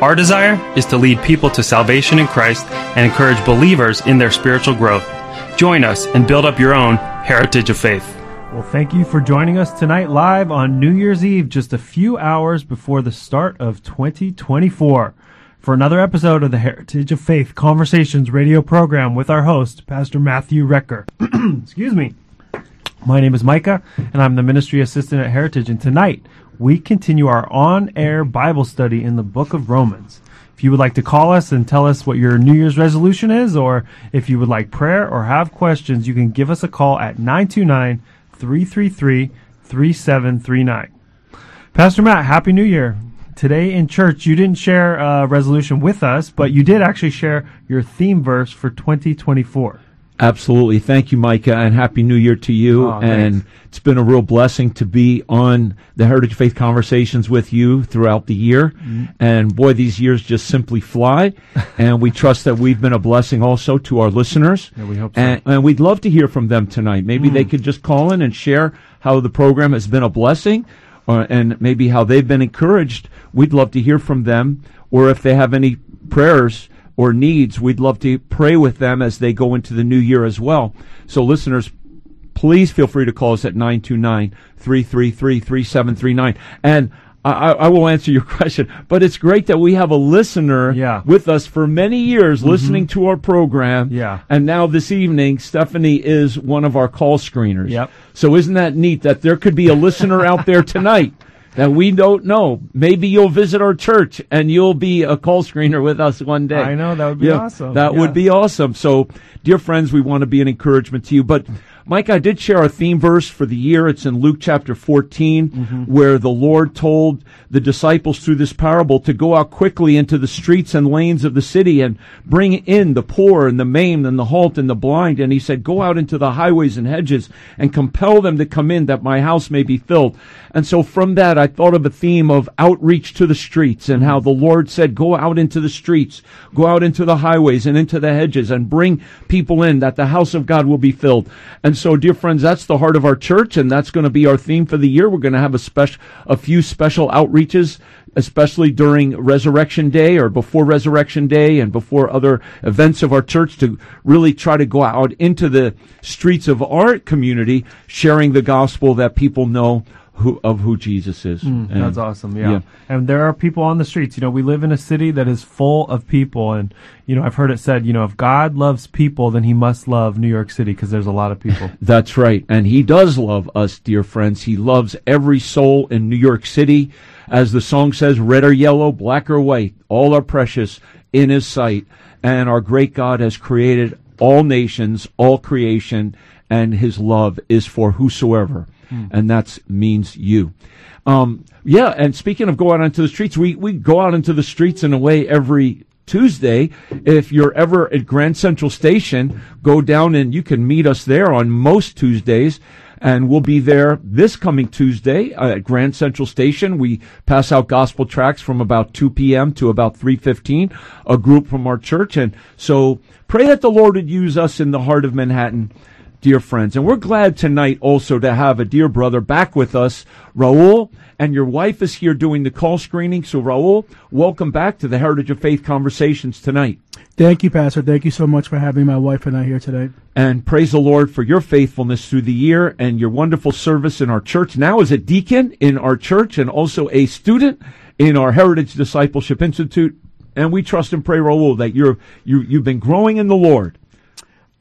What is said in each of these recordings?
Our desire is to lead people to salvation in Christ and encourage believers in their spiritual growth. Join us and build up your own heritage of faith. Well, thank you for joining us tonight live on New Year's Eve, just a few hours before the start of 2024, for another episode of the Heritage of Faith Conversations radio program with our host, Pastor Matthew Recker. Excuse me. My name is Micah, and I'm the ministry assistant at Heritage. And tonight, we continue our on air Bible study in the book of Romans. If you would like to call us and tell us what your New Year's resolution is, or if you would like prayer or have questions, you can give us a call at 929 333 3739. Pastor Matt, Happy New Year. Today in church, you didn't share a resolution with us, but you did actually share your theme verse for 2024. Absolutely. Thank you, Micah, and Happy New Year to you. Oh, and thanks. it's been a real blessing to be on the Heritage Faith Conversations with you throughout the year. Mm-hmm. And boy, these years just simply fly. and we trust that we've been a blessing also to our listeners. Yeah, we hope so. Mm. And, and we'd love to hear from them tonight. Maybe they could just call in and share how the program has been a blessing or, and maybe how they've been encouraged. We'd love to hear from them. Or if they have any prayers or needs, we'd love to pray with them as they go into the new year as well. So, listeners, please feel free to call us at 929 333 3739. And I, I I will answer your question, but it's great that we have a listener Yeah. with us for many years mm-hmm. listening to our program. Yeah. And now this evening, Stephanie is one of our call screeners. Yep. So isn't that neat that there could be a listener out there tonight that we don't know? Maybe you'll visit our church and you'll be a call screener with us one day. I know, that would be awesome. That Yeah. would be awesome. So, dear friends, we want to be an encouragement to you. But, Mike, I did share our theme verse for the year. It's in Luke chapter 14, Mm-hmm. where the Lord told the disciples through this parable to go out quickly into the streets and lanes of the city and bring in the poor and the maimed and the halt and the blind. And he said, Go out into the highways and hedges and compel them to come in that my house may be filled. And so from that, I thought of a theme of outreach to the streets and how the Lord said, Go out into the streets, go out into the highways and into the hedges and bring people in that the house of God will be filled. And so, dear friends, that's the heart of our church, and that's going to be our theme for the year. We're going to have a special, a few special outreaches, especially during Resurrection Day or before Resurrection Day and before other events of our church to really try to go out into the streets of our community, sharing the gospel that people know who, of who Jesus is. And- Mm, That's awesome. Yeah. yeah. And there are people on the streets. You know, we live in a city that is full of people. And, you know, I've heard it said, you know, if God loves people, then he must love New York City because there's a lot of people. That's right. And he does love us, dear friends. He loves every soul in New York City. As the song says, red or yellow, black or white, all are precious in his sight. And our great God has created all nations, all creation, and his love is for whosoever. And that means you. Um, yeah, and speaking of going out into the streets, we, we go out into the streets in a way every Tuesday. If you're ever at Grand Central Station, go down and you can meet us there on most Tuesdays. And we'll be there this coming Tuesday uh, at Grand Central Station. We pass out gospel tracks from about 2 p.m. to about 3.15, a group from our church. And so pray that the Lord would use us in the heart of Manhattan dear friends. And we're glad tonight also to have a dear brother back with us, Raul. And your wife is here doing the call screening. So, Raul, welcome back to the Heritage of Faith Conversations tonight. Thank you, Pastor. Thank you so much for having my wife and I here today. And praise the Lord for your faithfulness through the year and your wonderful service in our church. Now as a deacon in our church and also a student in our Heritage Discipleship Institute. And we trust and pray, Raul, that you're, you, you've been growing in the Lord.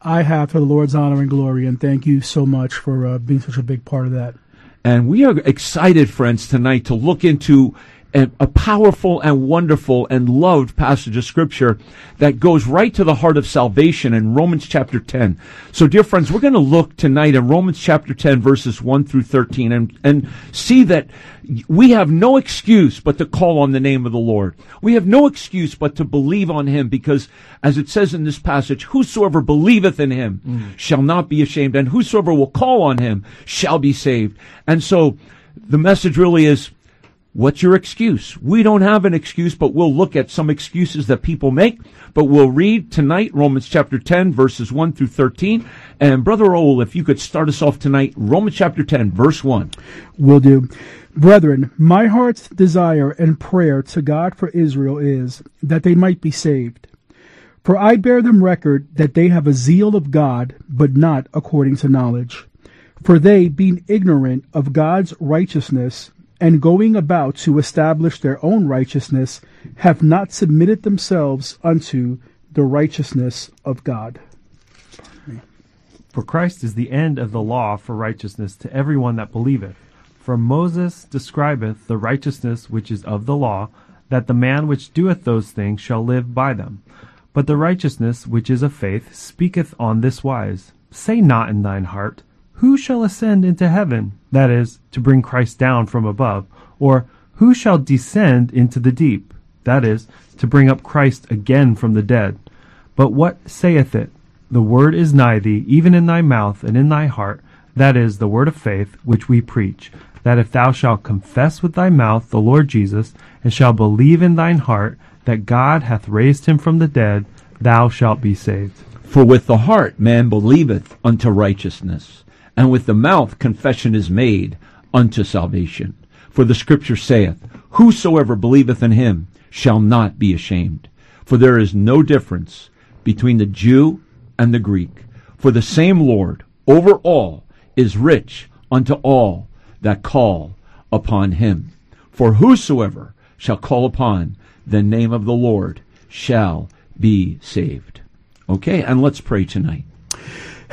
I have for the Lord's honor and glory, and thank you so much for uh, being such a big part of that. And we are excited, friends, tonight to look into a, powerful and wonderful and loved passage of scripture that goes right to the heart of salvation in Romans chapter 10. So dear friends, we're going to look tonight in Romans chapter 10 verses 1 through 13 and, and see that we have no excuse but to call on the name of the Lord. We have no excuse but to believe on him because as it says in this passage, whosoever believeth in him mm. shall not be ashamed and whosoever will call on him shall be saved. And so the message really is What's your excuse? We don't have an excuse, but we'll look at some excuses that people make. But we'll read tonight Romans chapter 10, verses 1 through 13. And Brother Raul, if you could start us off tonight, Romans chapter 10, verse 1. Will do. Brethren, my heart's desire and prayer to God for Israel is that they might be saved. For I bear them record that they have a zeal of God, but not according to knowledge. For they, being ignorant of God's righteousness, and going about to establish their own righteousness, have not submitted themselves unto the righteousness of God. For Christ is the end of the law for righteousness to every one that believeth. For Moses describeth the righteousness which is of the law, that the man which doeth those things shall live by them. But the righteousness which is of faith speaketh on this wise Say not in thine heart, who shall ascend into heaven? That is, to bring Christ down from above. Or, who shall descend into the deep? That is, to bring up Christ again from the dead. But what saith it? The word is nigh thee, even in thy mouth and in thy heart. That is, the word of faith, which we preach. That if thou shalt confess with thy mouth the Lord Jesus, and shalt believe in thine heart that God hath raised him from the dead, thou shalt be saved. For with the heart man believeth unto righteousness and with the mouth confession is made unto salvation. For the scripture saith, Whosoever believeth in him shall not be ashamed. For there is no difference between the Jew and the Greek. For the same Lord over all is rich unto all that call upon him. For whosoever shall call upon the name of the Lord shall be saved. Okay, and let's pray tonight.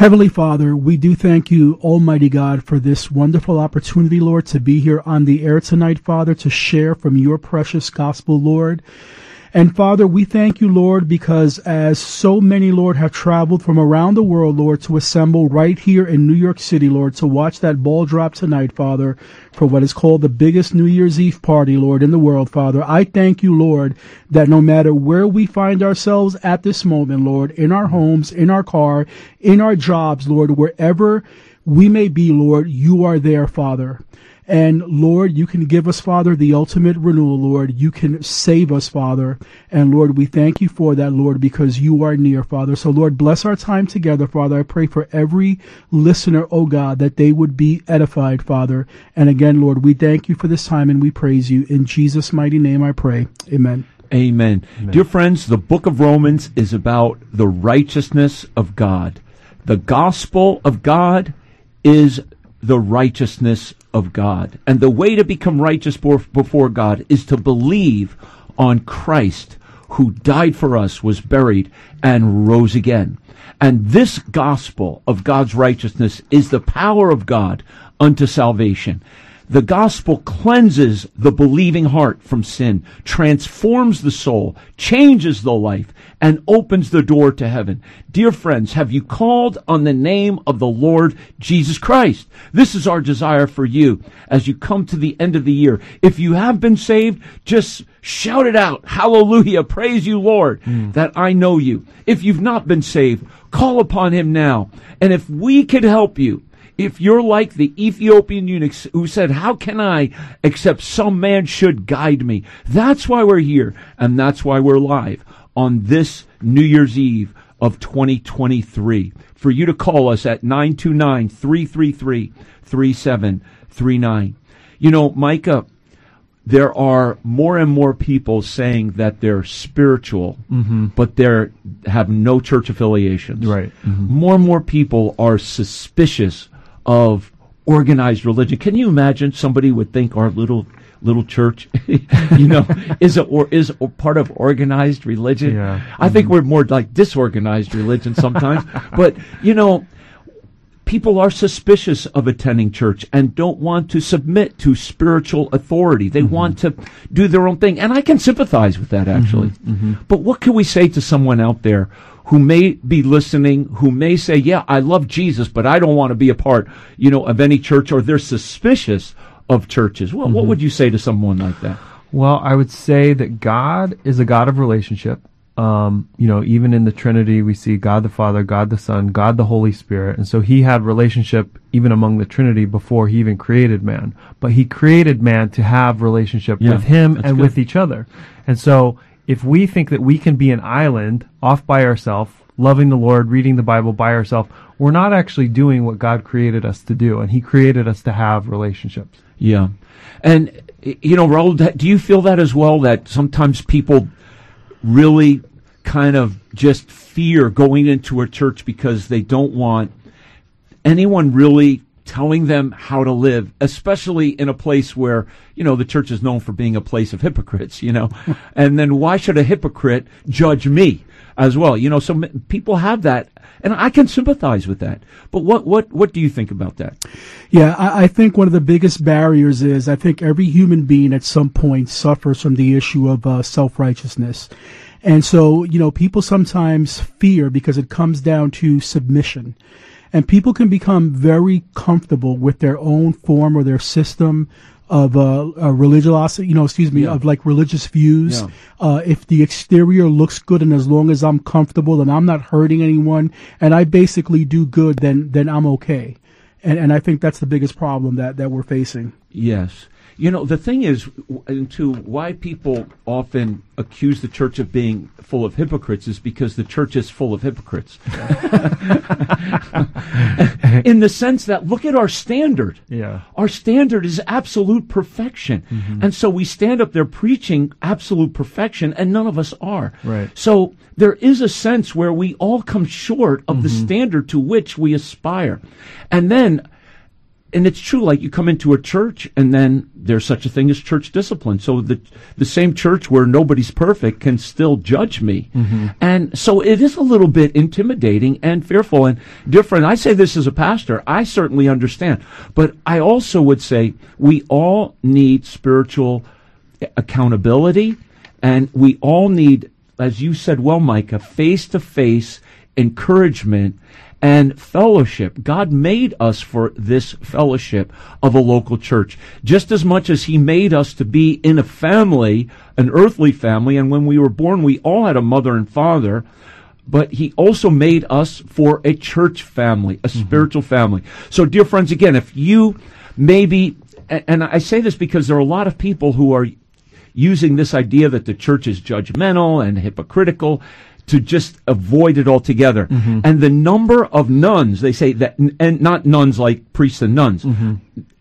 Heavenly Father, we do thank you, Almighty God, for this wonderful opportunity, Lord, to be here on the air tonight, Father, to share from your precious gospel, Lord. And Father, we thank you, Lord, because as so many, Lord, have traveled from around the world, Lord, to assemble right here in New York City, Lord, to watch that ball drop tonight, Father, for what is called the biggest New Year's Eve party, Lord, in the world, Father. I thank you, Lord, that no matter where we find ourselves at this moment, Lord, in our homes, in our car, in our jobs, Lord, wherever we may be, Lord, you are there, Father. And Lord, you can give us, Father, the ultimate renewal, Lord. You can save us, Father. And Lord, we thank you for that, Lord, because you are near, Father. So Lord, bless our time together, Father. I pray for every listener, oh God, that they would be edified, Father. And again, Lord, we thank you for this time and we praise you. In Jesus' mighty name I pray. Amen. Amen. Amen. Dear friends, the book of Romans is about the righteousness of God. The gospel of God is the righteousness of God. And the way to become righteous before God is to believe on Christ who died for us, was buried, and rose again. And this gospel of God's righteousness is the power of God unto salvation. The gospel cleanses the believing heart from sin, transforms the soul, changes the life, and opens the door to heaven. Dear friends, have you called on the name of the Lord Jesus Christ? This is our desire for you as you come to the end of the year. If you have been saved, just shout it out. Hallelujah. Praise you, Lord, mm. that I know you. If you've not been saved, call upon him now. And if we could help you, if you're like the Ethiopian eunuch who said, How can I except some man should guide me? That's why we're here, and that's why we're live on this New Year's Eve of 2023. For you to call us at 929 333 3739. You know, Micah, there are more and more people saying that they're spiritual, mm-hmm. but they have no church affiliations. Right. Mm-hmm. More and more people are suspicious of organized religion. Can you imagine somebody would think our little little church, you know, is a, or is a part of organized religion? Yeah. I mm-hmm. think we're more like disorganized religion sometimes. but you know, people are suspicious of attending church and don't want to submit to spiritual authority. They mm-hmm. want to do their own thing. And I can sympathize with that actually. Mm-hmm. Mm-hmm. But what can we say to someone out there who may be listening, who may say, yeah, I love Jesus, but I don't want to be a part, you know, of any church or they're suspicious of churches. Well, what would you say to someone like that? Well, I would say that God is a God of relationship. Um, you know, even in the Trinity, we see God the Father, God the Son, God the Holy Spirit. And so he had relationship even among the Trinity before he even created man. But he created man to have relationship Yeah, with him and good. with each other. And so if we think that we can be an island off by ourselves, loving the Lord, reading the Bible by ourselves, we're not actually doing what God created us to do. And he created us to have relationships. Yeah. And, you know, Raul, do you feel that as well? That sometimes people really kind of just fear going into a church because they don't want anyone really telling them how to live, especially in a place where, you know, the church is known for being a place of hypocrites, you know. and then why should a hypocrite judge me as well? You know, so m- people have that and I can sympathize with that. But what what what do you think about that? Yeah, I, I think one of the biggest barriers is I think every human being at some point suffers from the issue of uh, self righteousness. And so, you know, people sometimes fear because it comes down to submission. And people can become very comfortable with their own form or their system of uh, uh, religiosity, you know, excuse me, Yeah. of like religious views. Yeah. Uh, if the exterior looks good and as long as I'm comfortable and I'm not hurting anyone and I basically do good, then then I'm okay. And and I think that's the biggest problem that that we're facing. Yes. You know, the thing is, into why people often accuse the church of being full of hypocrites is because the church is full of hypocrites. In the sense that, look at our standard. Yeah. Our standard is absolute perfection. Mm-hmm. And so we stand up there preaching absolute perfection, and none of us are. Right. So there is a sense where we all come short of the Mm-hmm. standard to which we aspire. And then and it's true like you come into a church and then there's such a thing as church discipline. So the the same church where nobody's perfect can still judge me. Mm-hmm. And so it is a little bit intimidating and fearful and different. I say this as a pastor. I certainly understand. But i also would say we all need spiritual accountability and we all need as you said well micah face to face encouragement and fellowship. God made us for this fellowship of a local church, just as much as He made us to be in a family, an earthly family. And when we were born, we all had a mother and father. But he also made us for a church family, a mm-hmm. spiritual family. So, dear friends, again, if you maybe, and I say this because there are a lot of people who are using this idea that the church is judgmental and hypocritical to just avoid it altogether. Mm-hmm. And the number of nones, they say that, and not nuns like priests and nuns. Mm-hmm.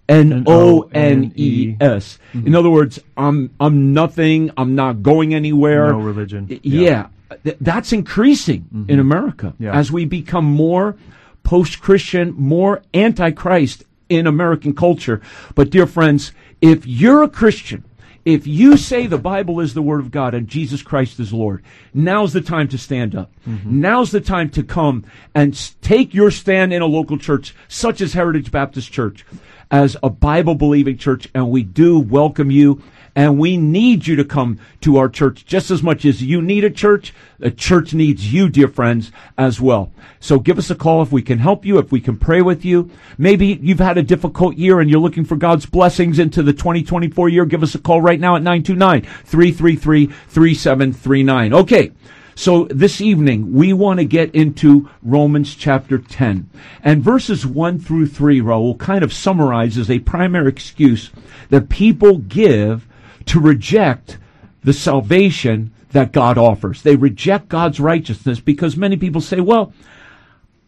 N O N E S. In other words, I'm I'm nothing. I'm not going anywhere. No religion. Yeah. Yeah, Th- that's increasing mm-hmm. in America Yeah. as we become more post-Christian, more anti-Christ in American culture. But dear friends, if you're a Christian, if you say the Bible is the Word of God and Jesus Christ is Lord, now's the time to stand up. Mm-hmm. Now's the time to come and take your stand in a local church, such as Heritage Baptist Church, as a Bible believing church. And we do welcome you. And we need you to come to our church just as much as you need a church. A church needs you, dear friends, as well. So give us a call if we can help you, if we can pray with you. Maybe you've had a difficult year and you're looking for God's blessings into the 2024 year. Give us a call right now at 929-333-3739. Okay. So this evening, we want to get into Romans chapter 10. And verses 1 through 3, Raul, kind of summarizes a primary excuse that people give to reject the salvation that God offers. They reject God's righteousness because many people say, well,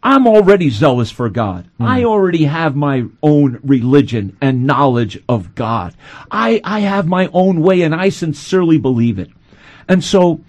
I'm already zealous for God. Mm. I already have my own religion and knowledge of God. I, I have my own way and I sincerely believe it. And so,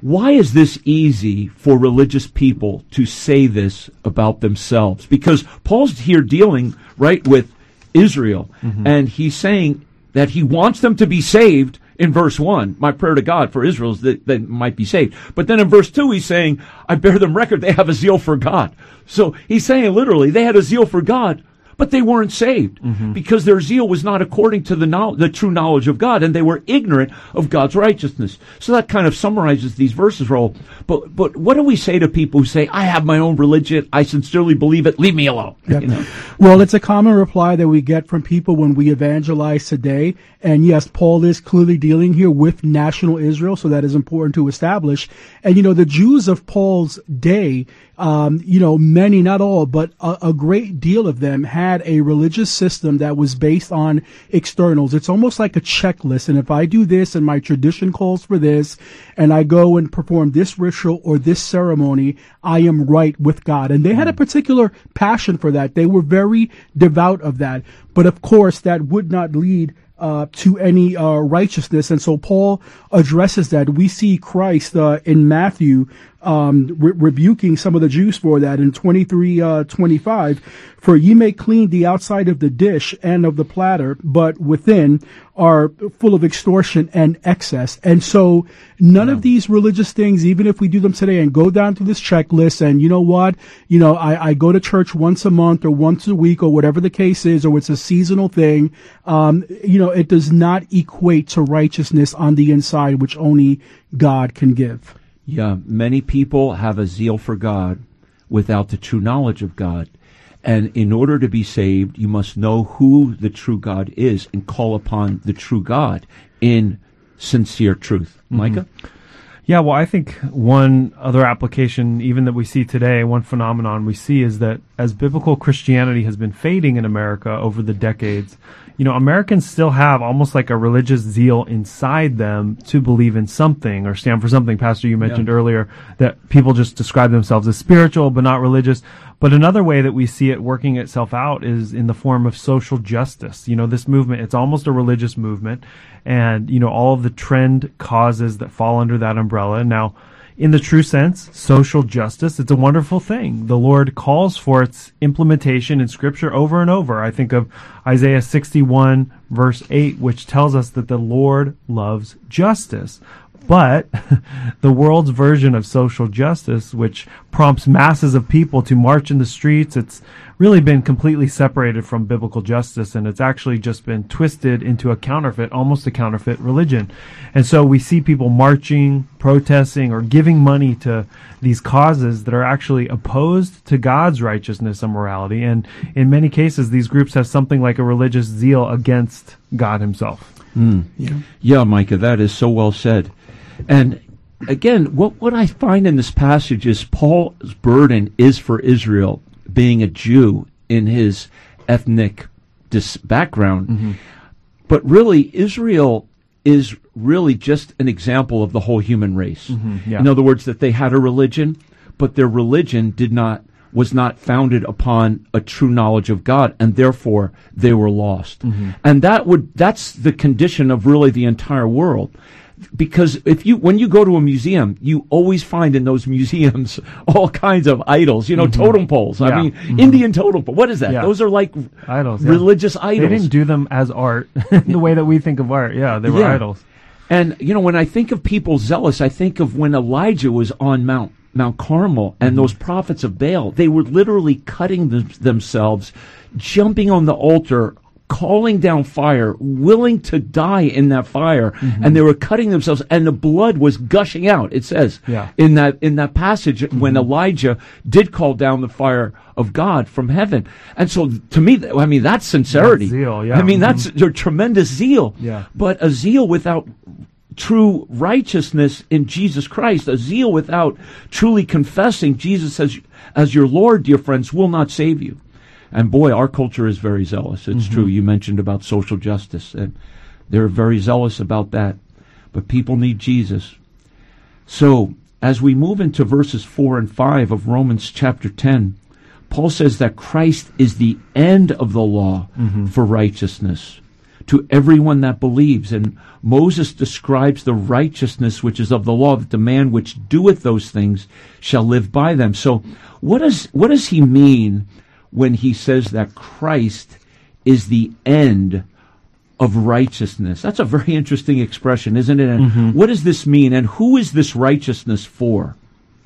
why is this easy for religious people to say this about themselves? Because Paul's here dealing, right, with Israel. Mm-hmm. And he's saying that he wants them to be saved in verse 1. My prayer to God for Israel is that they might be saved. But then in verse 2, he's saying, I bear them record, they have a zeal for God. So he's saying literally, they had a zeal for God, but they weren't saved mm-hmm. because their zeal was not according to the, know- the true knowledge of God, and they were ignorant of God's righteousness. So that kind of summarizes these verses, Raul. But but what do we say to people who say, "I have my own religion, I sincerely believe it, leave me alone"? Yep. You know? Well, it's a common reply that we get from people when we evangelize today. And yes, Paul is clearly dealing here with national Israel, so that is important to establish. And you know, the Jews of Paul's day um, you know, many, not all, but a, a, great deal of them had a religious system that was based on externals. It's almost like a checklist. And if I do this and my tradition calls for this, and I go and perform this ritual or this ceremony, I am right with God. And they had a mm. particular passion for that. They were very devout of that. But of course, that would not lead uh, to any uh, righteousness. And so Paul addresses that. We see Christ uh, in Matthew um, re- rebuking some of the Jews for that in 23, uh, 25. For ye may clean the outside of the dish and of the platter, but within are full of extortion and excess. And so none yeah. of these religious things, even if we do them today and go down through this checklist and you know what, you know, I, I go to church once a month or once a week or whatever the case is, or it's a seasonal thing, um, you know, it does not equate to righteousness on the inside, which only God can give. Yeah, many people have a zeal for God without the true knowledge of God. And in order to be saved, you must know who the true God is and call upon the true God in sincere truth. Mm-hmm. Micah? Yeah, well, I think one other application, even that we see today, one phenomenon we see is that as biblical Christianity has been fading in America over the decades, you know, Americans still have almost like a religious zeal inside them to believe in something or stand for something. Pastor, you mentioned yeah. earlier that people just describe themselves as spiritual but not religious. But another way that we see it working itself out is in the form of social justice. You know, this movement, it's almost a religious movement and, you know, all of the trend causes that fall under that umbrella. Now, in the true sense, social justice, it's a wonderful thing. The Lord calls for its implementation in Scripture over and over. I think of Isaiah 61, verse 8, which tells us that the Lord loves justice. But the world's version of social justice, which prompts masses of people to march in the streets, it's really been completely separated from biblical justice and it's actually just been twisted into a counterfeit, almost a counterfeit religion. And so we see people marching, protesting, or giving money to these causes that are actually opposed to God's righteousness and morality. And in many cases, these groups have something like a religious zeal against God Himself. Mm. Yeah. yeah, Micah, that is so well said. And again, what, what I find in this passage is Paul's burden is for Israel, being a Jew in his ethnic dis- background. Mm-hmm. But really, Israel is really just an example of the whole human race. Mm-hmm, yeah. In other words, that they had a religion, but their religion did not was not founded upon a true knowledge of God, and therefore they were lost. Mm-hmm. And that would that's the condition of really the entire world because if you when you go to a museum, you always find in those museums all kinds of idols. You know, mm-hmm. totem poles. Yeah. I mean, mm-hmm. Indian totem pole. What is that? Yeah. Those are like idols, religious yeah. idols. They didn't do them as art the way that we think of art. Yeah, they were idols. And you know, when I think of people zealous, I think of when Elijah was on Mount Mount Carmel and mm-hmm. those prophets of Baal. They were literally cutting them, themselves, jumping on the altar calling down fire, willing to die in that fire, mm-hmm. and they were cutting themselves, and the blood was gushing out. It says yeah. in that in that passage mm-hmm. when Elijah did call down the fire of God from heaven, and so to me, I mean that's sincerity. That's zeal, yeah. I mean mm-hmm. that's your tremendous zeal. Yeah. But a zeal without true righteousness in Jesus Christ, a zeal without truly confessing Jesus as as your Lord, dear friends, will not save you. And boy, our culture is very zealous. It's mm-hmm. true. You mentioned about social justice, and they're very zealous about that. But people need Jesus. So, as we move into verses 4 and 5 of Romans chapter 10, Paul says that Christ is the end of the law mm-hmm. for righteousness to everyone that believes. And Moses describes the righteousness which is of the law, that the man which doeth those things shall live by them. So what does, what does he mean when he says that Christ is the end of righteousness. That's a very interesting expression, isn't it? And mm-hmm. what does this mean? And who is this righteousness for?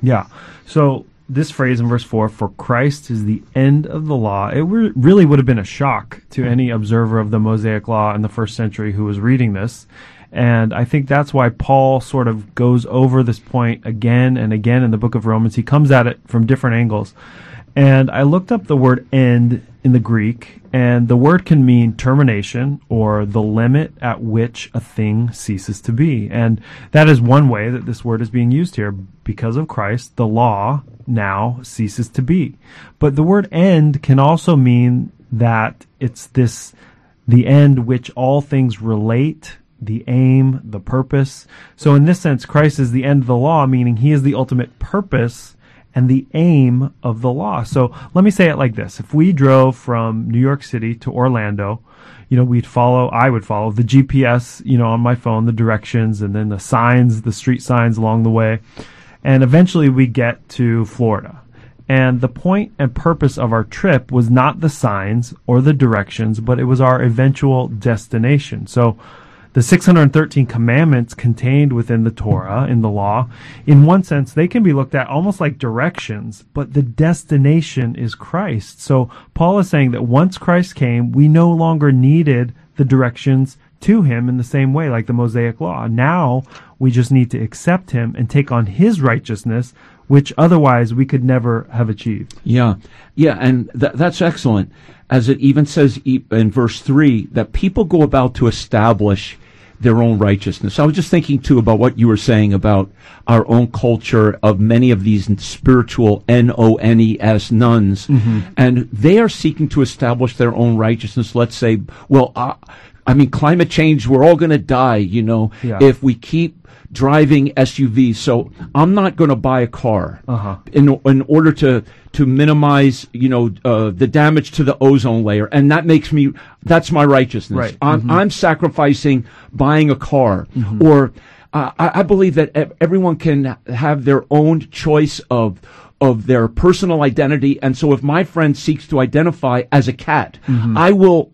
Yeah. So this phrase in verse 4 for Christ is the end of the law. It re- really would have been a shock to any observer of the Mosaic law in the first century who was reading this. And I think that's why Paul sort of goes over this point again and again in the book of Romans. He comes at it from different angles. And I looked up the word end in the Greek, and the word can mean termination or the limit at which a thing ceases to be. And that is one way that this word is being used here. Because of Christ, the law now ceases to be. But the word end can also mean that it's this, the end which all things relate the aim, the purpose. So in this sense, Christ is the end of the law, meaning he is the ultimate purpose and the aim of the law. So let me say it like this. If we drove from New York City to Orlando, you know, we'd follow, I would follow the GPS, you know, on my phone, the directions and then the signs, the street signs along the way. And eventually we get to Florida. And the point and purpose of our trip was not the signs or the directions, but it was our eventual destination. So the 613 commandments contained within the Torah, in the law, in one sense, they can be looked at almost like directions, but the destination is Christ. So Paul is saying that once Christ came, we no longer needed the directions to him in the same way, like the Mosaic law. Now we just need to accept him and take on his righteousness, which otherwise we could never have achieved. Yeah, yeah, and th- that's excellent. As it even says e- in verse 3 that people go about to establish their own righteousness. I was just thinking too about what you were saying about our own culture of many of these spiritual N O N E S nones, and they are seeking to establish their own righteousness. Let's say, well, uh, I mean, climate change, we're all going to die, you know, Yeah. if we keep driving SUVs. So I'm not going to buy a car Uh-huh. in in order to to minimize, you know, uh, the damage to the ozone layer, and that makes me that's my righteousness. Right. I'm I'm sacrificing buying a car, or uh, I, I believe that everyone can have their own choice of of their personal identity, and so if my friend seeks to identify as a cat, I will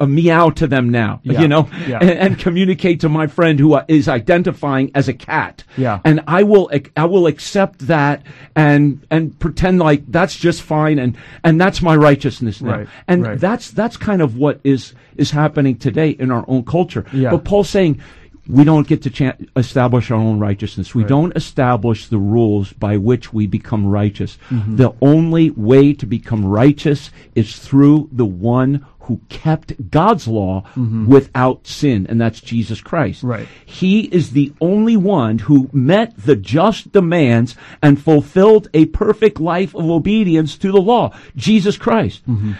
a meow to them now, Yeah. you know, Yeah. and, and communicate to my friend who uh, identifying as a cat. Yeah. And I will, I will accept that and, and pretend like that's just fine and, and that's my righteousness now. Right, And right. that's, that's kind of what is, is happening today in our own culture. Yeah. But Paul's saying, we don't get to cha- establish our own righteousness. We don't establish the rules by which we become righteous. Mm-hmm. The only way to become righteous is through the one who kept God's law without sin, and that's Jesus Christ. Mm-hmm. Right. He is the only one who met the just demands and fulfilled a perfect life of obedience to the law. Jesus Christ. Mm-hmm.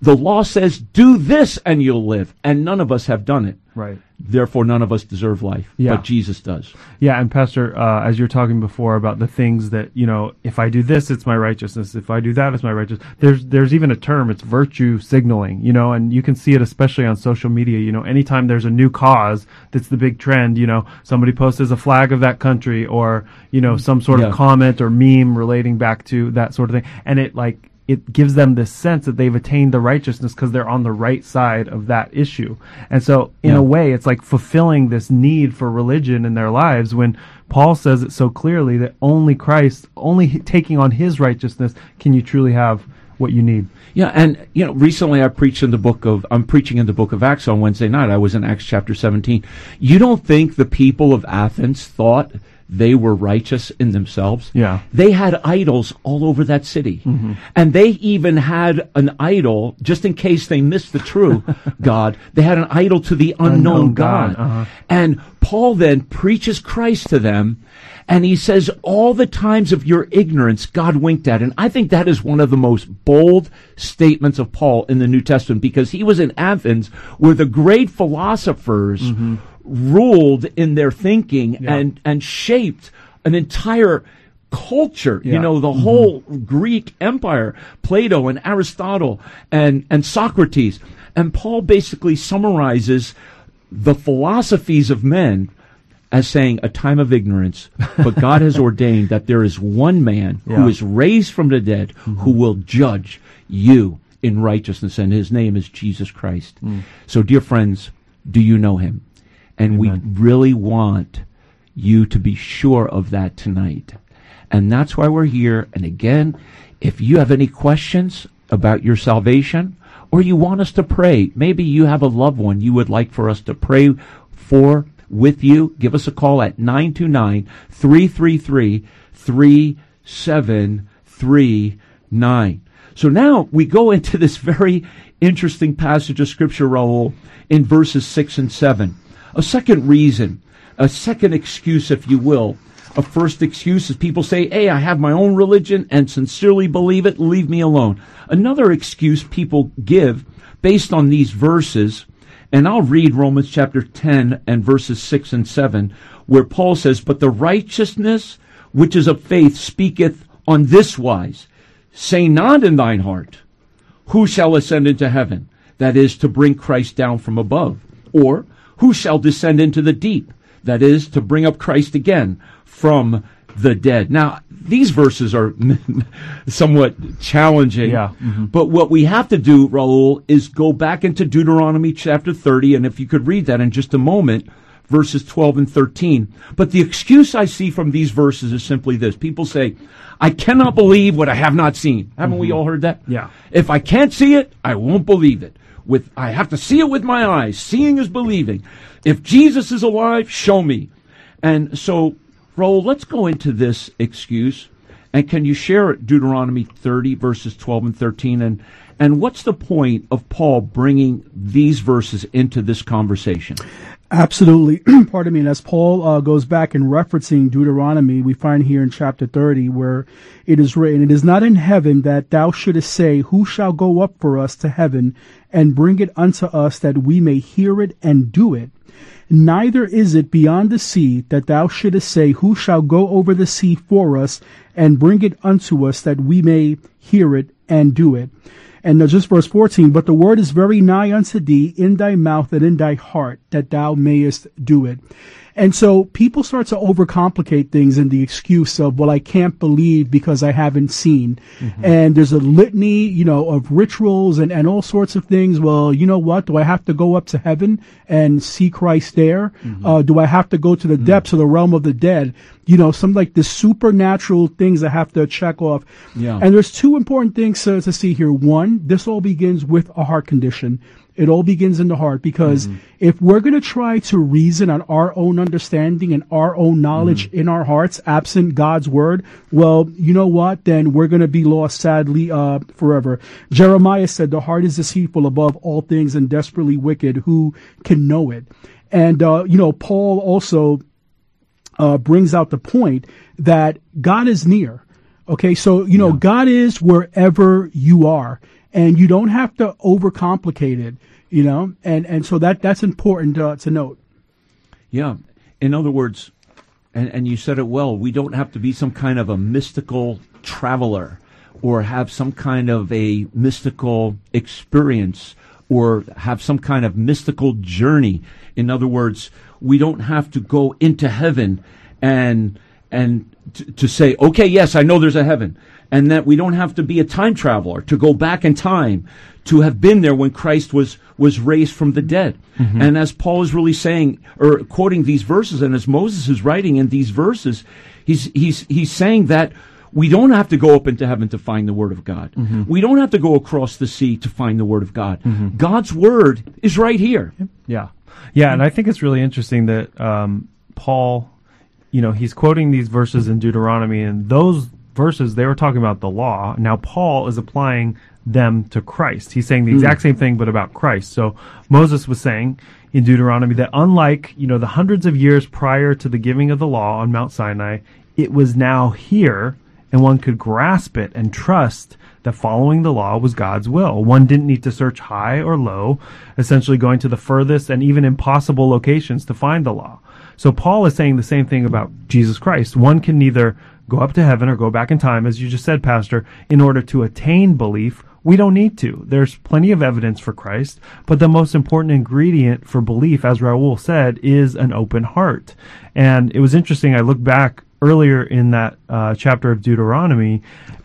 The law says, do this and you'll live. And none of us have done it. Right. Therefore, none of us deserve life. Yeah. But Jesus does. Yeah, and Pastor, uh, as you were talking before about the things that you know, if I do this, it's my righteousness. If I do that, it's my righteousness. There's there's even a term. It's virtue signaling. You know, and you can see it especially on social media. You know, anytime there's a new cause that's the big trend. You know, somebody posts as a flag of that country, or you know, some sort Yeah. of comment or meme relating back to that sort of thing, and it like it gives them this sense that they've attained the righteousness because they're on the right side of that issue. And so, in Yeah. a way, it's like fulfilling this need for religion in their lives when Paul says it so clearly that only Christ, only taking on his righteousness, can you truly have what you need. Yeah, and you know, recently I preached in the book of I'm preaching in the book of Acts on Wednesday night. I was in Acts chapter 17. You don't think the people of Athens thought they were righteous in themselves? Yeah. They had idols all over that city. And they even had an idol just in case they missed the true God. They had an idol to the unknown, Unknown God. God, uh-huh. And Paul then preaches Christ to them, and he says, All the times of your ignorance, God winked at. And I think that is one of the most bold statements of Paul in the New Testament because he was in Athens where the great philosophers Mm-hmm. Ruled in their thinking and, and shaped an entire culture you know the mm-hmm. whole greek empire plato and aristotle and and socrates and paul basically summarizes the philosophies of men as saying a time of ignorance, but God has ordained that there is one man who Yeah. is raised from the dead who mm-hmm. will judge you in righteousness, and his name is Jesus Christ. Mm. So, dear friends, Do you know him? And Amen. we really want you to be sure of that tonight. And that's why we're here. And again, if you have any questions about your salvation, or you want us to pray, maybe you have a loved one you would like for us to pray for with you, give us a call at 929 333 3739. So now we go into this very interesting passage of Scripture, Raul, in verses 6 and 7. A second reason, a second excuse, if you will. A first excuse is people say, Hey, I have my own religion and sincerely believe it, leave me alone. Another excuse people give based on these verses, and I'll read Romans chapter 10 and verses 6 and 7, where Paul says, But the righteousness which is of faith speaketh on this wise, say not in thine heart, who shall ascend into heaven? That is, to bring Christ down from above. Or, who shall descend into the deep? That is, to bring up Christ again from the dead. Now, these verses are somewhat challenging. Yeah. Mhm. But what we have to do, Raul, is go back into Deuteronomy chapter 30, and if you could read that in just a moment, verses 12 and 13. But the excuse I see from these verses is simply this. People say, I cannot believe what I have not seen. Haven't we all heard that? Yeah. If I can't see it, I won't believe it. With I have to see it with my eyes. Seeing is believing. If Jesus is alive, show me. And so, Raul, let's go into this excuse. And can you share Deuteronomy 30 verses 12 and 13 and and what's the point of Paul bringing these verses into this conversation? Absolutely. Pardon me. And as Paul uh, goes back and referencing Deuteronomy, we find here in chapter 30 where it is written, It is not in heaven that thou shouldest say, Who shall go up for us to heaven and bring it unto us that we may hear it and do it? Neither is it beyond the sea that thou shouldest say, Who shall go over the sea for us and bring it unto us that we may hear it and do it? And just verse 14, but the word is very nigh unto thee in thy mouth and in thy heart that thou mayest do it. And so people start to overcomplicate things in the excuse of, well, I can't believe because I haven't seen. Mm-hmm. And there's a litany, you know, of rituals and, and all sorts of things. Well, you know what? Do I have to go up to heaven and see Christ there? Mm-hmm. Uh, do I have to go to the mm. depths of the realm of the dead? You know, some like the supernatural things I have to check off. Yeah. And there's two important things to, to see here. One, this all begins with a heart condition. It all begins in the heart because if we're going to try to reason on our own understanding and our own knowledge in our hearts, absent God's word, well, you know what? Then we're going to be lost sadly, uh, forever. Jeremiah said, the heart is deceitful above all things and desperately wicked. Who can know it? And, uh, you know, Paul also, uh, brings out the point that God is near. Okay, so you know God is wherever you are, and you don't have to overcomplicate it. You know, and and so that that's important uh, to note. Yeah. In other words, and, and you said it well, we don't have to be some kind of a mystical traveler or have some kind of a mystical experience or have some kind of mystical journey. In other words, we don't have to go into heaven and and to say, okay, yes, I know there's a heaven, and that we don't have to be a time traveler to go back in time to have been there when Christ was was raised from the dead. Mm-hmm. And as Paul is really saying or quoting these verses, and as Moses is writing in these verses, he's he's he's saying that we don't have to go up into heaven to find the Word of God. Mm-hmm. We don't have to go across the sea to find the Word of God. Mm-hmm. God's Word is right here. Yeah, yeah, and I think it's really interesting that um, Paul, you know, he's quoting these verses in Deuteronomy, and those verses they were talking about the law. Now Paul is applying them to Christ. He's saying the exact hmm. same thing, but about Christ. So Moses was saying in Deuteronomy that unlike you know the hundreds of years prior to the giving of the law on Mount Sinai, it was now here, and one could grasp it and trust that following the law was God's will. One didn't need to search high or low, essentially going to the furthest and even impossible locations to find the law. So Paul is saying the same thing about Jesus Christ. One can neither go up to heaven or go back in time, as you just said, Pastor, in order to attain belief. We don't need to. There's plenty of evidence for Christ, but the most important ingredient for belief, as Raul said, is an open heart. And it was interesting. I looked back earlier in that uh, chapter of Deuteronomy,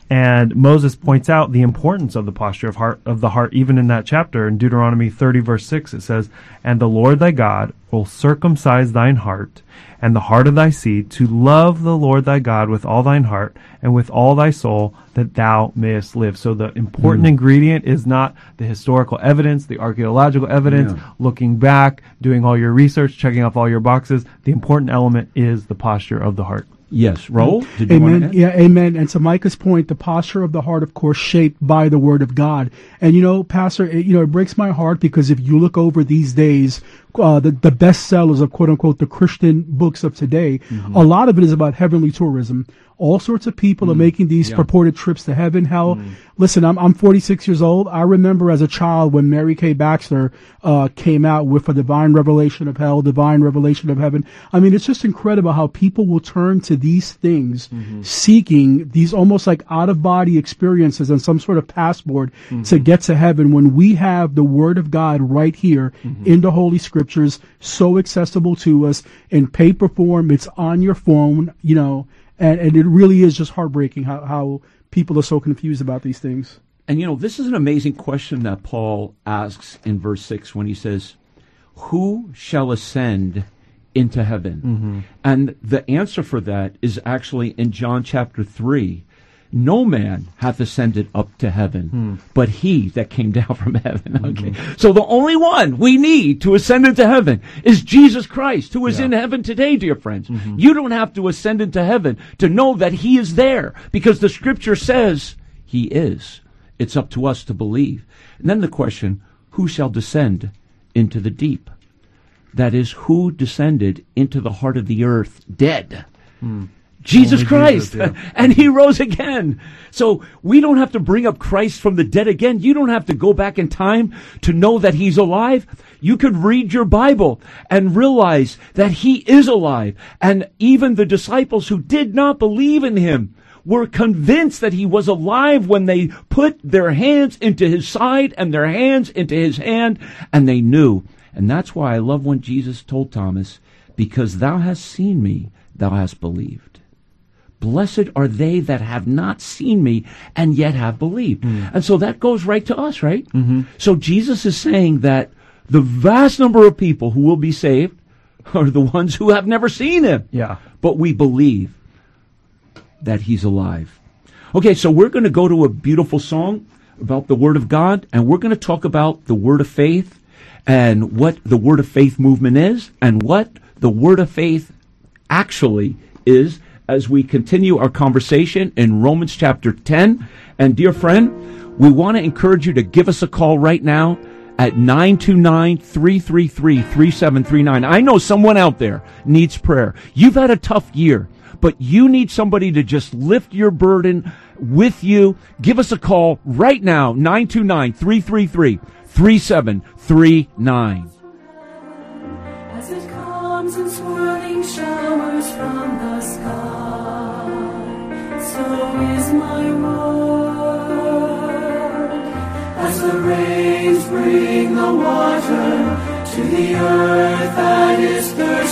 And Moses points out the importance of the posture of heart of the heart, even in that chapter in Deuteronomy 30, verse 6. It says, And the Lord thy God will circumcise thine heart and the heart of thy seed to love the Lord thy God with all thine heart and with all thy soul that thou mayest live. So the important Mm. ingredient is not the historical evidence, the archaeological evidence, Yeah. looking back, doing all your research, checking off all your boxes. The important element is the posture of the heart. Yes, Raul, did you want Amen. to Yeah, amen. And to Micah's point, the posture of the heart, of course, shaped by the word of God. And you know, Pastor, it, you know, it breaks my heart because if you look over these days, uh, the the bestsellers of quote unquote the Christian books of today, mm-hmm. a lot of it is about heavenly tourism. All sorts of people are mm. making these Yeah. purported trips to heaven, hell. Mm. Listen, I'm I'm 46 years old. I remember as a child when Mary Kay Baxter uh, came out with a divine revelation of hell, divine revelation of heaven. I mean, it's just incredible how people will turn to these things, mm-hmm. seeking these almost like out of body experiences and some sort of passport to mm-hmm. get to heaven when we have the Word of God right here in the Holy Scriptures, so accessible to us in paper form. It's on your phone, you know, and, and it really is just heartbreaking how, how people are so confused about these things. And you know, this is an amazing question that Paul asks in verse 6 when he says, Who shall ascend into heaven? Mm-hmm. And the answer for that is actually in John chapter 3. No man hath ascended up to heaven, hmm. but he that came down from heaven. Hmm. Okay. So the only one we need to ascend into heaven is Jesus Christ, who is in heaven today, dear friends. Mm-hmm. You don't have to ascend into heaven to know that he is there, because the scripture says he is. It's up to us to believe. And then the question, who shall descend into the deep? That is, who descended into the heart of the earth dead? Hmm. Jesus Only Christ. Jesus, yeah. and he rose again. So we don't have to bring up Christ from the dead again. You don't have to go back in time to know that he's alive. You could read your Bible and realize that he is alive. And even the disciples who did not believe in him were convinced that he was alive when they put their hands into his side and their hands into his hand and they knew. And that's why I love when Jesus told Thomas, because thou hast seen me, thou hast believed. Blessed are they that have not seen me and yet have believed. And so that goes right to us, right? Mm-hmm. So Jesus is saying that the vast number of people who will be saved are the ones who have never seen him. Yeah. But we believe that he's alive. Okay, so we're going to go to a beautiful song about the Word of God, and we're going to talk about the Word of Faith and what the Word of Faith movement is and what the Word of Faith actually is as we continue our conversation in Romans chapter 10. And dear friend, we want to encourage you to give us a call right now at 929-333-3739. I know someone out there needs prayer. You've had a tough year, but you need somebody to just lift your burden with you. Give us a call right now, 929-333-3739. The rains bring the water to the earth that is thirsty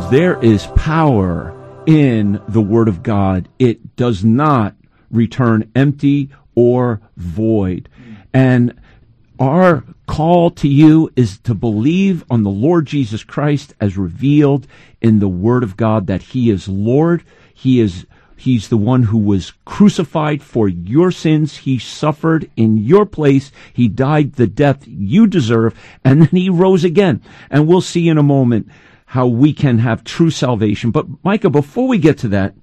friends, there is power in the Word of God. It does not return empty or void. And our call to you is to believe on the Lord Jesus Christ as revealed in the Word of God that He is Lord. He is He's the one who was crucified for your sins. He suffered in your place. He died the death you deserve, and then he rose again. And we'll see in a moment how we can have true salvation. But Micah, before we get to that,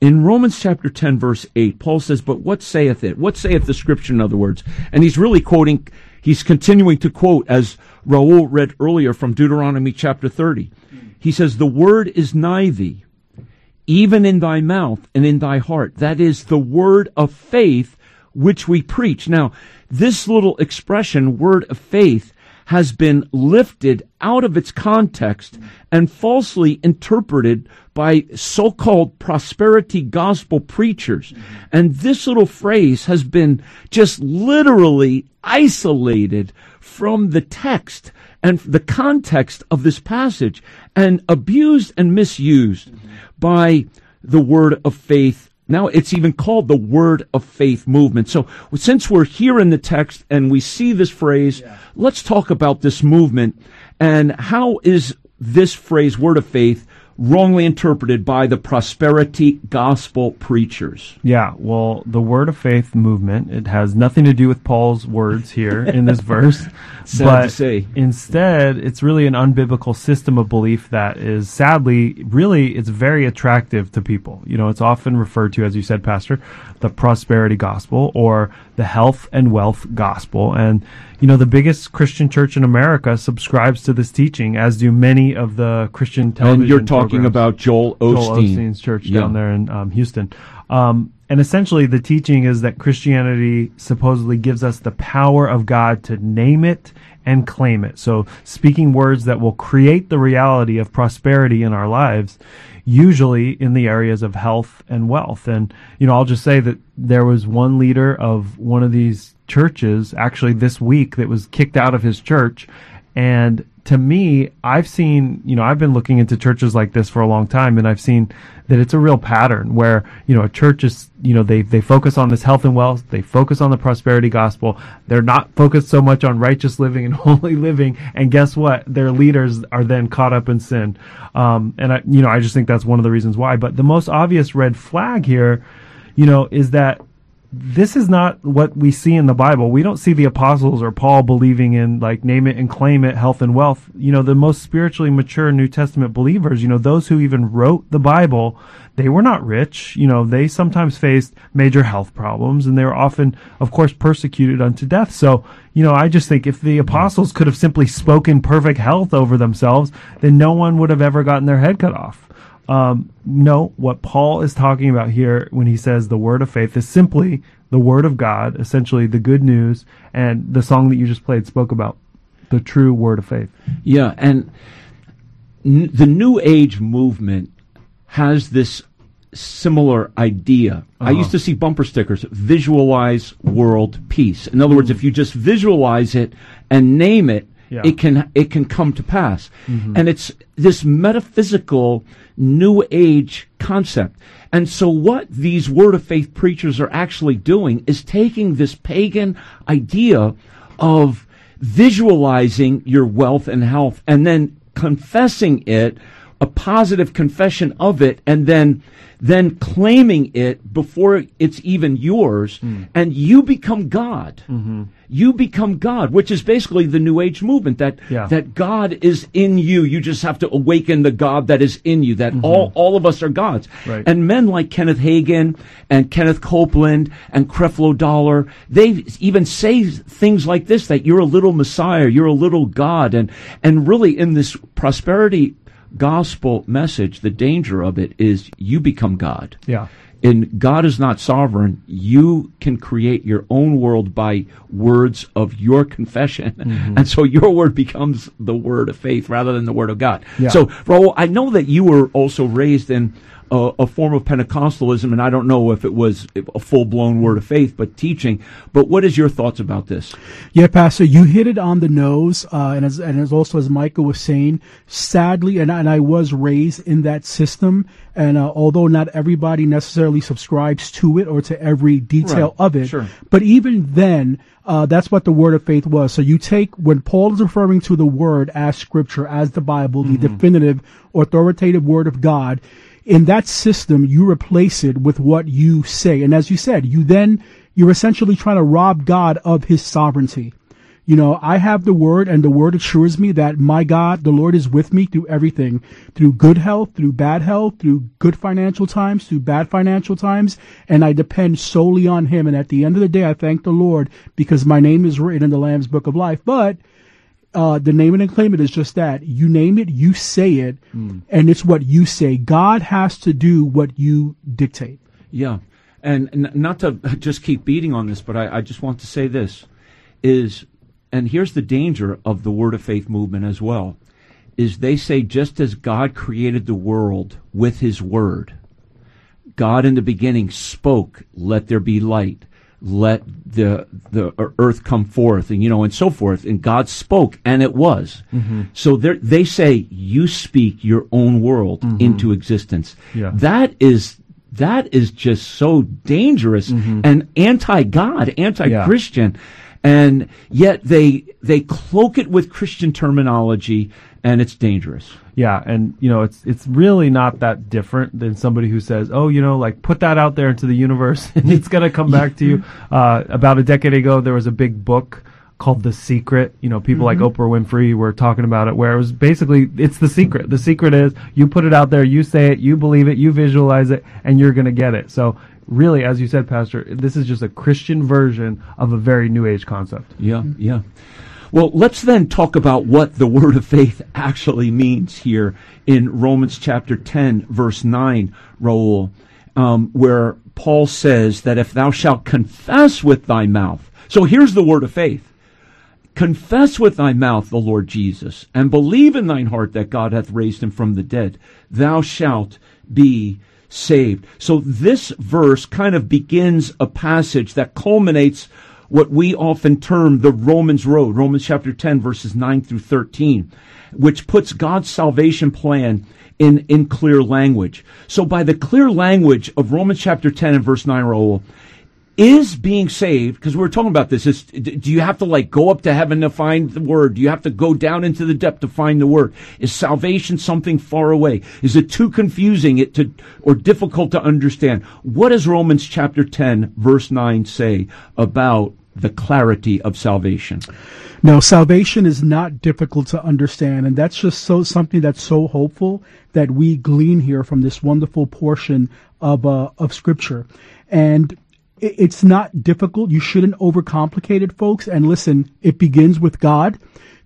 in Romans chapter 10 verse 8, Paul says, But what saith it? What saith the scripture, in other words? And he's really quoting, he's continuing to quote, as Raul read earlier from Deuteronomy chapter 30. He says, The word is nigh thee, even in thy mouth and in thy heart. That is the word of faith which we preach. Now, this little expression, word of faith, has been lifted out of its context and falsely interpreted by so-called prosperity gospel preachers. And this little phrase has been just literally isolated from the text and the context of this passage and abused and misused by the word of faith now it's even called the word of faith movement. So since we're here in the text and we see this phrase, let's talk about this movement and how is this phrase word of faith wrongly interpreted by the prosperity gospel preachers. Yeah, well, the word of faith movement, it has nothing to do with Paul's words here in this verse. Sad but to say. instead, it's really an unbiblical system of belief that is sadly, really, it's very attractive to people. You know, it's often referred to, as you said, Pastor, the prosperity gospel or the health and wealth gospel. And, you know, the biggest Christian church in America subscribes to this teaching, as do many of the Christian television And you're talking programs. about Joel Osteen. Joel Osteen's church Yeah. down there in um, Houston. Um, and essentially, the teaching is that Christianity supposedly gives us the power of God to name it and claim it. So, speaking words that will create the reality of prosperity in our lives, usually in the areas of health and wealth. And, you know, I'll just say that there was one leader of one of these churches actually this week that was kicked out of his church. And to me, I've seen, you know, I've been looking into churches like this for a long time and I've seen that it's a real pattern where, you know, a church is, you know, they, they focus on this health and wealth. They focus on the prosperity gospel. They're not focused so much on righteous living and holy living. And guess what? Their leaders are then caught up in sin. Um, and I, you know, I just think that's one of the reasons why. But the most obvious red flag here, you know, is that this is not what we see in the Bible. We don't see the apostles or Paul believing in like name it and claim it, health and wealth. You know, the most spiritually mature New Testament believers, you know, those who even wrote the Bible, they were not rich. You know, they sometimes faced major health problems and they were often, of course, persecuted unto death. So, you know, I just think if the apostles could have simply spoken perfect health over themselves, then no one would have ever gotten their head cut off. Um, no, what Paul is talking about here when he says the word of faith is simply the word of God, essentially the good news, and the song that you just played spoke about the true word of faith. Yeah, and n- the New Age movement has this similar idea. I Uh-huh. used to see bumper stickers, visualize world peace. In other words, if you just visualize it and name it, Yeah. Mm-hmm. it can it can come to pass. And it's this metaphysical new age concept. And so what these word of faith preachers are actually doing is taking this pagan idea of visualizing your wealth and health and then confessing it a positive confession of it and then then claiming it before it's even yours Hmm. and you become god Mm-hmm. you become god which is basically the new age movement that Yeah. that god is in you you just have to awaken the god that is in you that all all of us are gods Mm-hmm. Right. and men like kenneth Hagin and kenneth copeland and creflo dollar they even say things like this that you're a little messiah you're a little god and and really in this prosperity gospel message the danger of it is you become god Yeah. and God is not sovereign, you can create your own world by words of your confession. Mm-hmm. And so your word becomes the word of faith rather than the word of God. Yeah. So, Raul, I know that you were also raised in a, a form of Pentecostalism, and I don't know if it was a full blown word of faith, but teaching. But what is your thoughts about this? Yeah, Pastor, you hit it on the nose, uh, and as and as also as Michael was saying, sadly, and I, and I was raised in that system, and uh, although not everybody necessarily subscribes to it or to every detail Right, of it, sure. but even then, uh, that's what the word of faith was. So you take when Paul is referring to the word as Scripture, as the Bible, the definitive, authoritative word of God. In that system, you replace it with what you say, and as you said, you then you're essentially trying to rob God of His sovereignty. You know, I have the word and the word assures me that my God, the Lord is with me through everything, through good health, through bad health, through good financial times, through bad financial times, and I depend solely on him. And at the end of the day, I thank the Lord because my name is written in the Lamb's book of life. But, uh, the name it and claim it is just that. You name it, you say it, and it's what you say. God has to do what you dictate. Yeah, and n- not to just keep beating on this, but I, I just want to say this is, and here's the danger of the Word of Faith movement as well, is they say just as God created the world with His Word, God in the beginning spoke, "Let there be light." Let the the earth come forth, and you know, and so forth. And God spoke, and it was. Mm-hmm. So there- they say, "You speak your own world mm-hmm. into existence." Yeah. That is that is just so dangerous mm-hmm. and anti-God, anti-Christian, and yet they they cloak it with Christian terminology, and it's dangerous. Yeah, and you know it's it's really not that different than somebody who says, "Oh, you know, like put that out there into the universe, and it's gonna come back to you." Uh, about a decade ago, there was a big book called The Secret. You know, people like Oprah Winfrey were talking about it, where it was basically it's the secret. The secret is you put it out there, you say it, you believe it, you visualize it, and you're gonna get it. So. Really, as you said, Pastor, this is just a Christian version of a very New Age concept. Yeah, yeah. Well, let's then talk about what the word of faith actually means here in Romans chapter 10, verse 9, Raul, um, where Paul says that if thou shalt confess with thy mouth. So here's the word of faith. Confess with thy mouth the Lord Jesus, and believe in thine heart that God hath raised him from the dead, thou shalt be saved. So this verse kind of begins a passage that culminates what we often term the Romans road, Romans chapter 10 verses 9 through 13, which puts God's salvation plan in, in clear language. So by the clear language of Romans chapter 10 and verse 9, Raul, is being saved because we are talking about this is do you have to like go up to heaven to find the word? Do you have to go down into the depth to find the word? Is salvation something far away? Is it too confusing it to or difficult to understand? What does romans chapter 10 verse 9 say about the clarity of salvation? No, salvation is not difficult to understand, and that's just so something that's so hopeful that we glean here from this wonderful portion of uh, of Scripture, and it's not difficult. You shouldn't overcomplicate it, folks. And listen, it begins with God.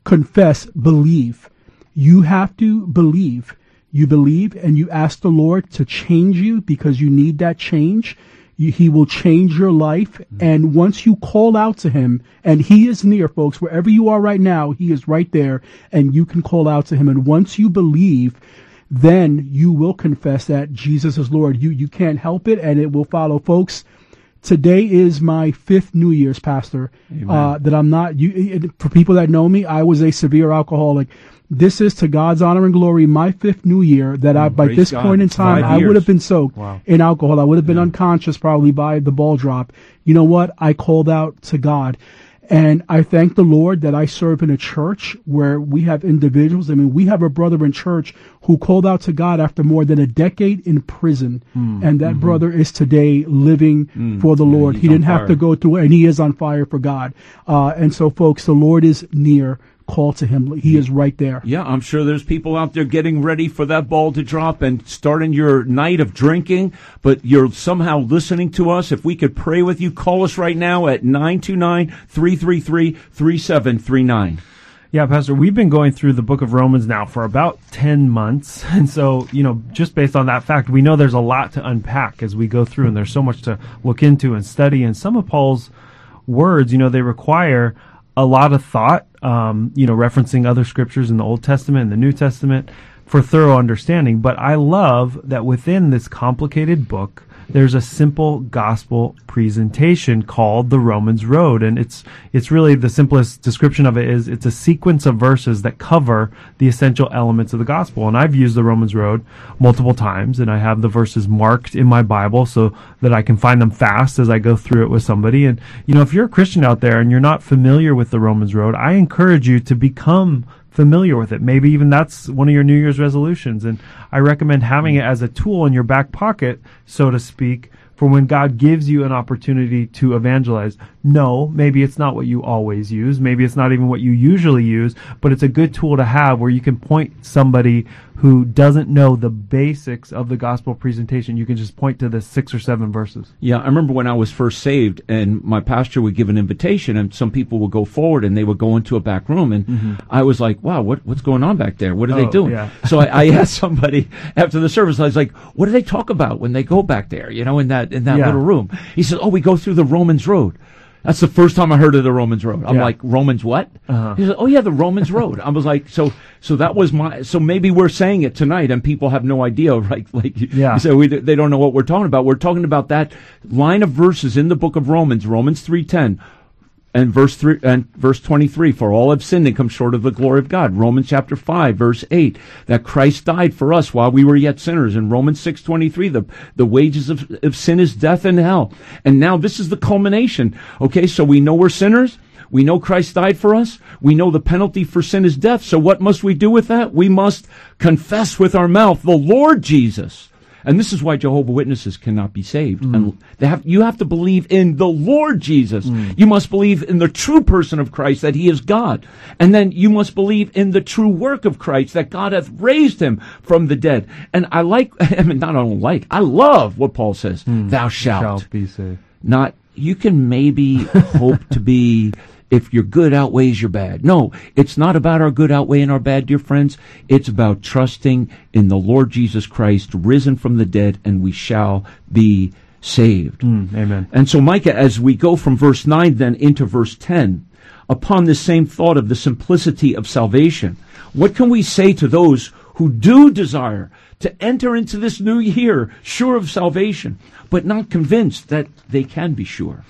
Confess, believe. You have to believe. you believe and you ask the Lord to change you because you need that change, he will change your life. And once you call out to him, and he is near, folks, wherever you are right now, he is right there, and you can call out to him. And once you believe, then you will confess that Jesus is Lord. You you can't help it, and it will follow, folks. Today is my fifth New Year's, Pastor. Uh, that I'm not. You for people that know me, I was a severe alcoholic. This is to God's honor and glory. My fifth New Year that I, by this God. point in time, Five I would have been soaked in alcohol. I would have been unconscious probably by the ball drop. You know what? I called out to God. And I thank the Lord that I serve in a church where we have individuals. I mean, we have a brother in church who called out to God after more than a decade in prison. Hmm. And that brother is today living for the Lord. He didn't have to go through, and he is on fire for God. Uh, and so, folks, the Lord is near. Call to him. He is right there. Yeah, I'm sure there's people out there getting ready for that ball to drop and starting your night of drinking, but you're somehow listening to us. If we could pray with you, call us right now at 929-333-3739. Yeah, Pastor, we've been going through the book of Romans now for about 10 months. And so, you know, just based on that fact, we know there's a lot to unpack as we go through, and there's so much to look into and study. And some of Paul's words, you know, they require a lot of thought, um, you know, referencing other scriptures in the Old Testament and the New Testament for thorough understanding. But I love that within this complicated book, there's a simple gospel presentation called the Romans Road, and it's it's really the simplest description of it is it's a sequence of verses that cover the essential elements of the gospel. And I've used the Romans Road multiple times, and I have the verses marked in my Bible so that I can find them fast as I go through it with somebody. And you know, if you're a Christian out there and you're not familiar with the Romans Road, I encourage you to become familiar with it. Maybe even that's one of your New Year's resolutions. And I recommend having it as a tool in your back pocket, so to speak, for when God gives you an opportunity to evangelize. No, maybe it's not what you always use. Maybe it's not even what you usually use, but it's a good tool to have where you can point somebody who doesn't know the basics of the gospel presentation. You can just point to the six or seven verses. Yeah, I remember when I was first saved, and my pastor would give an invitation, and some people would go forward, and they would go into a back room, and mm-hmm. I was like, "Wow, what what's going on back there? What are they Oh, doing?" yeah. So I, I asked somebody after the service, I was like, "What do they talk about when they go back there? You know, in that in that Yeah. little room?" He said, "Oh, we go through the Romans Road." That's the first time I heard of the Romans Road. I'm Yeah. like, Romans what? Uh-huh. He said, Oh yeah, the Romans Road. I was like, so so that was my so maybe we're saying it tonight and people have no idea, right? Like Yeah. so we, they don't know what we're talking about. We're talking about that line of verses in the book of Romans, Romans three ten, and verse three and verse twenty three. For all have sinned and come short of the glory of God. Romans chapter five, verse eight, that Christ died for us while we were yet sinners. In Romans six twenty three, the the wages of, of sin is death and hell. And now this is the culmination. Okay, so we know we're sinners. We know Christ died for us. We know the penalty for sin is death. So what must we do with that? We must confess with our mouth the Lord Jesus. And this is why Jehovah Witnesses cannot be saved. Mm. And they have, you have to believe in the Lord Jesus. Mm. You must believe in the true person of Christ, that he is God. And then you must believe in the true work of Christ, that God hath raised him from the dead. And I like, I mean, not only like, I love what Paul says. Mm. Thou shalt Shall be saved. not you can maybe hope to be if your good outweighs your bad. No, it's not about our good outweighing our bad, dear friends. It's about trusting in the Lord Jesus Christ, risen from the dead, and we shall be saved. Mm, amen. And so, Micah, as we go from verse 9 then into verse 10, upon this same thought of the simplicity of salvation, what can we say to those who do desire to enter into this new year sure of salvation, but not convinced that they can be sure?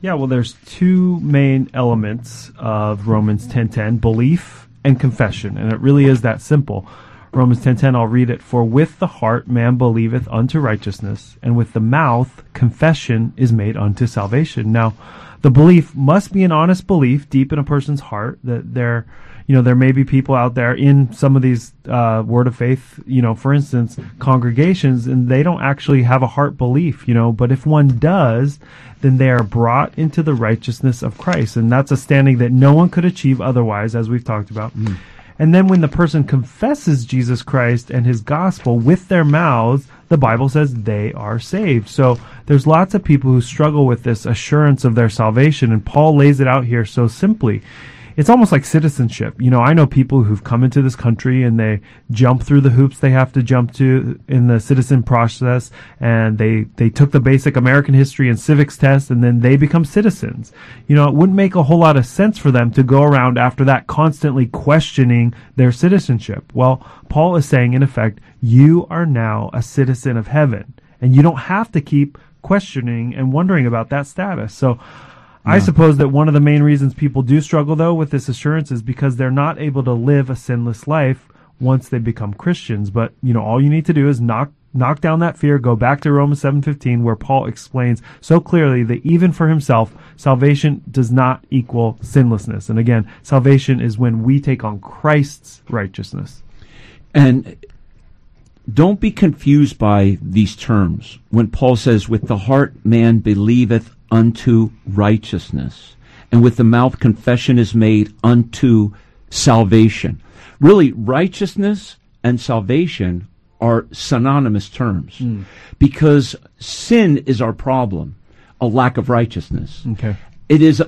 Yeah, well, there's two main elements of Romans 10:10: belief and confession, and it really is that simple. Romans 10:10, I'll read it. For with the heart man believeth unto righteousness, and with the mouth confession is made unto salvation. Now, the belief must be an honest belief deep in a person's heart that there, you know, there may be people out there in some of these uh, word of faith, you know, for instance, congregations, and they don't actually have a heart belief, you know. But if one does, then they are brought into the righteousness of Christ, and that's a standing that no one could achieve otherwise, as we've talked about. And then when the person confesses Jesus Christ and his gospel with their mouths, the Bible says they are saved. So there's lots of people who struggle with this assurance of their salvation, and Paul lays it out here so simply. It's almost like citizenship. You know, I know people who've come into this country and they jump through the hoops they have to jump to in the citizen process and they, they took the basic American history and civics test and then they become citizens. You know, it wouldn't make a whole lot of sense for them to go around after that constantly questioning their citizenship. Well, Paul is saying in effect, you are now a citizen of heaven and you don't have to keep questioning and wondering about that status. So, I suppose that one of the main reasons people do struggle though with this assurance is because they're not able to live a sinless life once they become Christians. But, you know, all you need to do is knock knock down that fear, go back to Romans 7:15 where Paul explains so clearly that even for himself, salvation does not equal sinlessness. And again, salvation is when we take on Christ's righteousness. And don't be confused by these terms. When Paul says, with the heart man believeth unto righteousness, and with the mouth confession is made unto salvation. Really, righteousness and salvation are synonymous terms hmm. because sin is our problem, a lack of righteousness. Okay. It is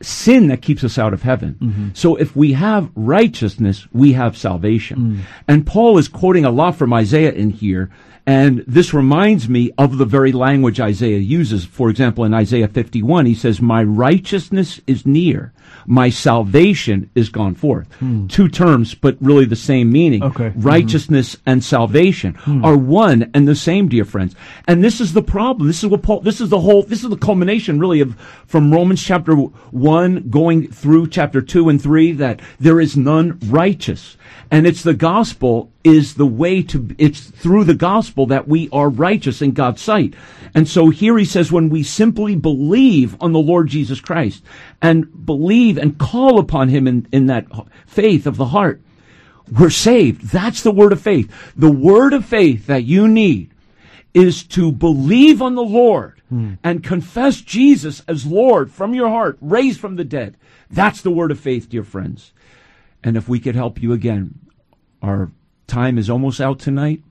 sin that keeps us out of heaven. Mm-hmm. So if we have righteousness, we have salvation. Hmm. And Paul is quoting a lot from Isaiah in here. And this reminds me of the very language Isaiah uses. For example, in Isaiah 51, he says, My righteousness is near. My salvation is gone forth. Hmm. Two terms, but really the same meaning. Okay. Mm-hmm. Righteousness and salvation hmm. are one and the same, dear friends. And this is the problem. This is what Paul, this is the whole, this is the culmination really of, from Romans chapter 1 going through chapter 2 and 3 that there is none righteous. And it's the gospel is the way to, it's through the gospel that we are righteous in God's sight. And so here he says, when we simply believe on the Lord Jesus Christ and believe and call upon him in, in that faith of the heart, we're saved. That's the word of faith. The word of faith that you need is to believe on the Lord hmm. and confess Jesus as Lord from your heart, raised from the dead. That's the word of faith, dear friends. And if we could help you again, our time is almost out tonight.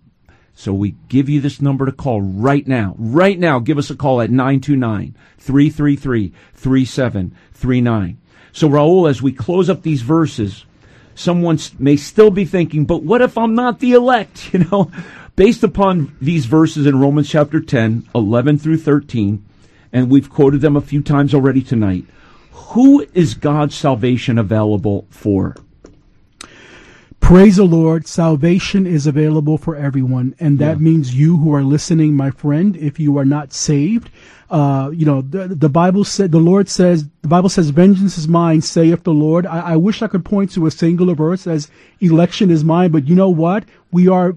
So we give you this number to call right now. Right now, give us a call at 929-333-3739. So Raul, as we close up these verses, someone may still be thinking, but what if I'm not the elect? You know, based upon these verses in Romans chapter 10, 11 through 13, and we've quoted them a few times already tonight. Who is God's salvation available for? Praise the Lord. Salvation is available for everyone. And that means you who are listening, my friend, if you are not saved, uh, you know, the, the Bible said, the Lord says, the Bible says, vengeance is mine, saith the Lord. I, I wish I could point to a singular verse as election is mine, but you know what? We are,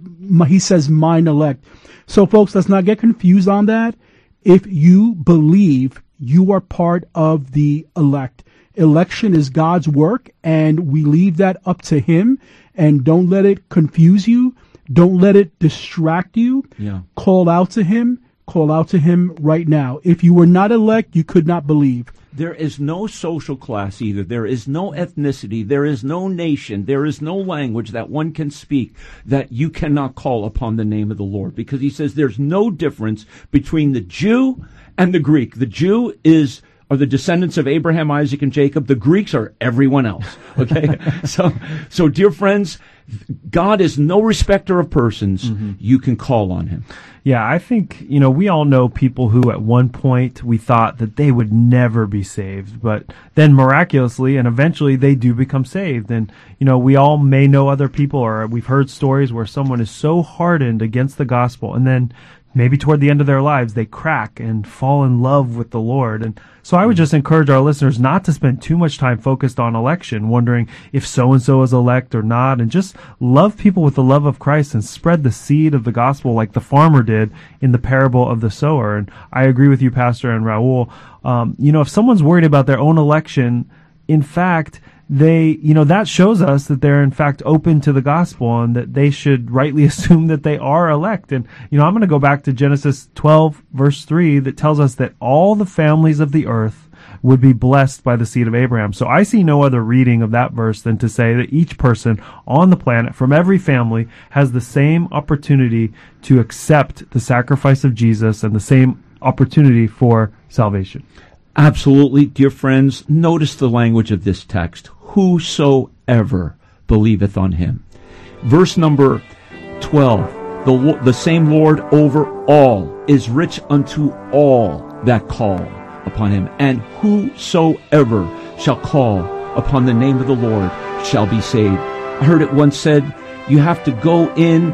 he says, mine elect. So folks, let's not get confused on that. If you believe, you are part of the elect. Election is God's work and we leave that up to him and don't let it confuse you. Don't let it distract you. Yeah. Call out to him. Call out to him right now. If you were not elect, you could not believe. There is no social class either. There is no ethnicity. There is no nation. There is no language that one can speak that you cannot call upon the name of the Lord. Because he says there's no difference between the Jew and the Greek. The Jew is are the descendants of Abraham, Isaac, and Jacob. The Greeks are everyone else. Okay? so so dear friends, God is no respecter of persons. Mm-hmm. You can call on him. Yeah, I think, you know, we all know people who at one point we thought that they would never be saved, but then miraculously and eventually they do become saved. And, you know, we all may know other people or we've heard stories where someone is so hardened against the gospel and then maybe toward the end of their lives they crack and fall in love with the Lord. And so I would just encourage our listeners not to spend too much time focused on election, wondering if so and so is elect or not, and just love people with the love of Christ and spread the seed of the gospel like the farmer did in the parable of the sower. And I agree with you, Pastor and Raul. Um, you know, if someone's worried about their own election, in fact, they, you know, that shows us that they're in fact open to the gospel and that they should rightly assume that they are elect. And, you know, I'm going to go back to Genesis 12 verse 3 that tells us that all the families of the earth would be blessed by the seed of Abraham. So I see no other reading of that verse than to say that each person on the planet from every family has the same opportunity to accept the sacrifice of Jesus and the same opportunity for salvation. Absolutely, dear friends, notice the language of this text. Whosoever believeth on him. Verse number 12. The, the same Lord over all is rich unto all that call upon him. And whosoever shall call upon the name of the Lord shall be saved. I heard it once said, you have to go in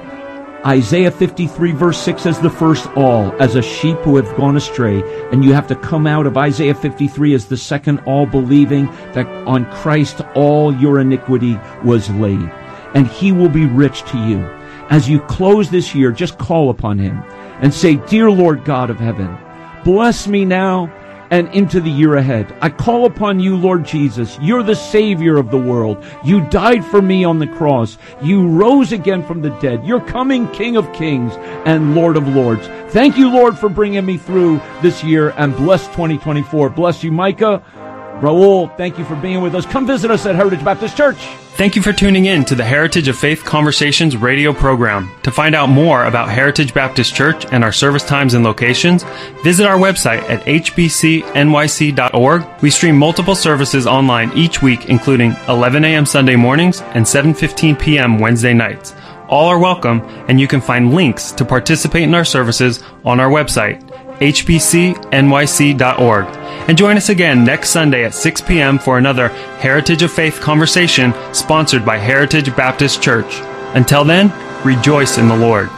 Isaiah 53 verse 6 as the first all, as a sheep who have gone astray. And you have to come out of Isaiah 53 as the second all, believing that on Christ all your iniquity was laid. And he will be rich to you. As you close this year, just call upon him and say, Dear Lord God of heaven, bless me now and into the year ahead. I call upon you, Lord Jesus. You're the Savior of the world. You died for me on the cross. You rose again from the dead. You're coming King of Kings and Lord of Lords. Thank you, Lord, for bringing me through this year and bless 2024. Bless you, Micah. Raul, thank you for being with us. Come visit us at Heritage Baptist Church. Thank you for tuning in to the Heritage of Faith Conversations radio program. To find out more about Heritage Baptist Church and our service times and locations, visit our website at hbcnyc.org. We stream multiple services online each week, including 11 a.m. Sunday mornings and 7.15 p.m. Wednesday nights. All are welcome, and you can find links to participate in our services on our website, hbcnyc.org. And join us again next Sunday at 6 p.m. for another Heritage of Faith conversation sponsored by Heritage Baptist Church. Until then, rejoice in the Lord.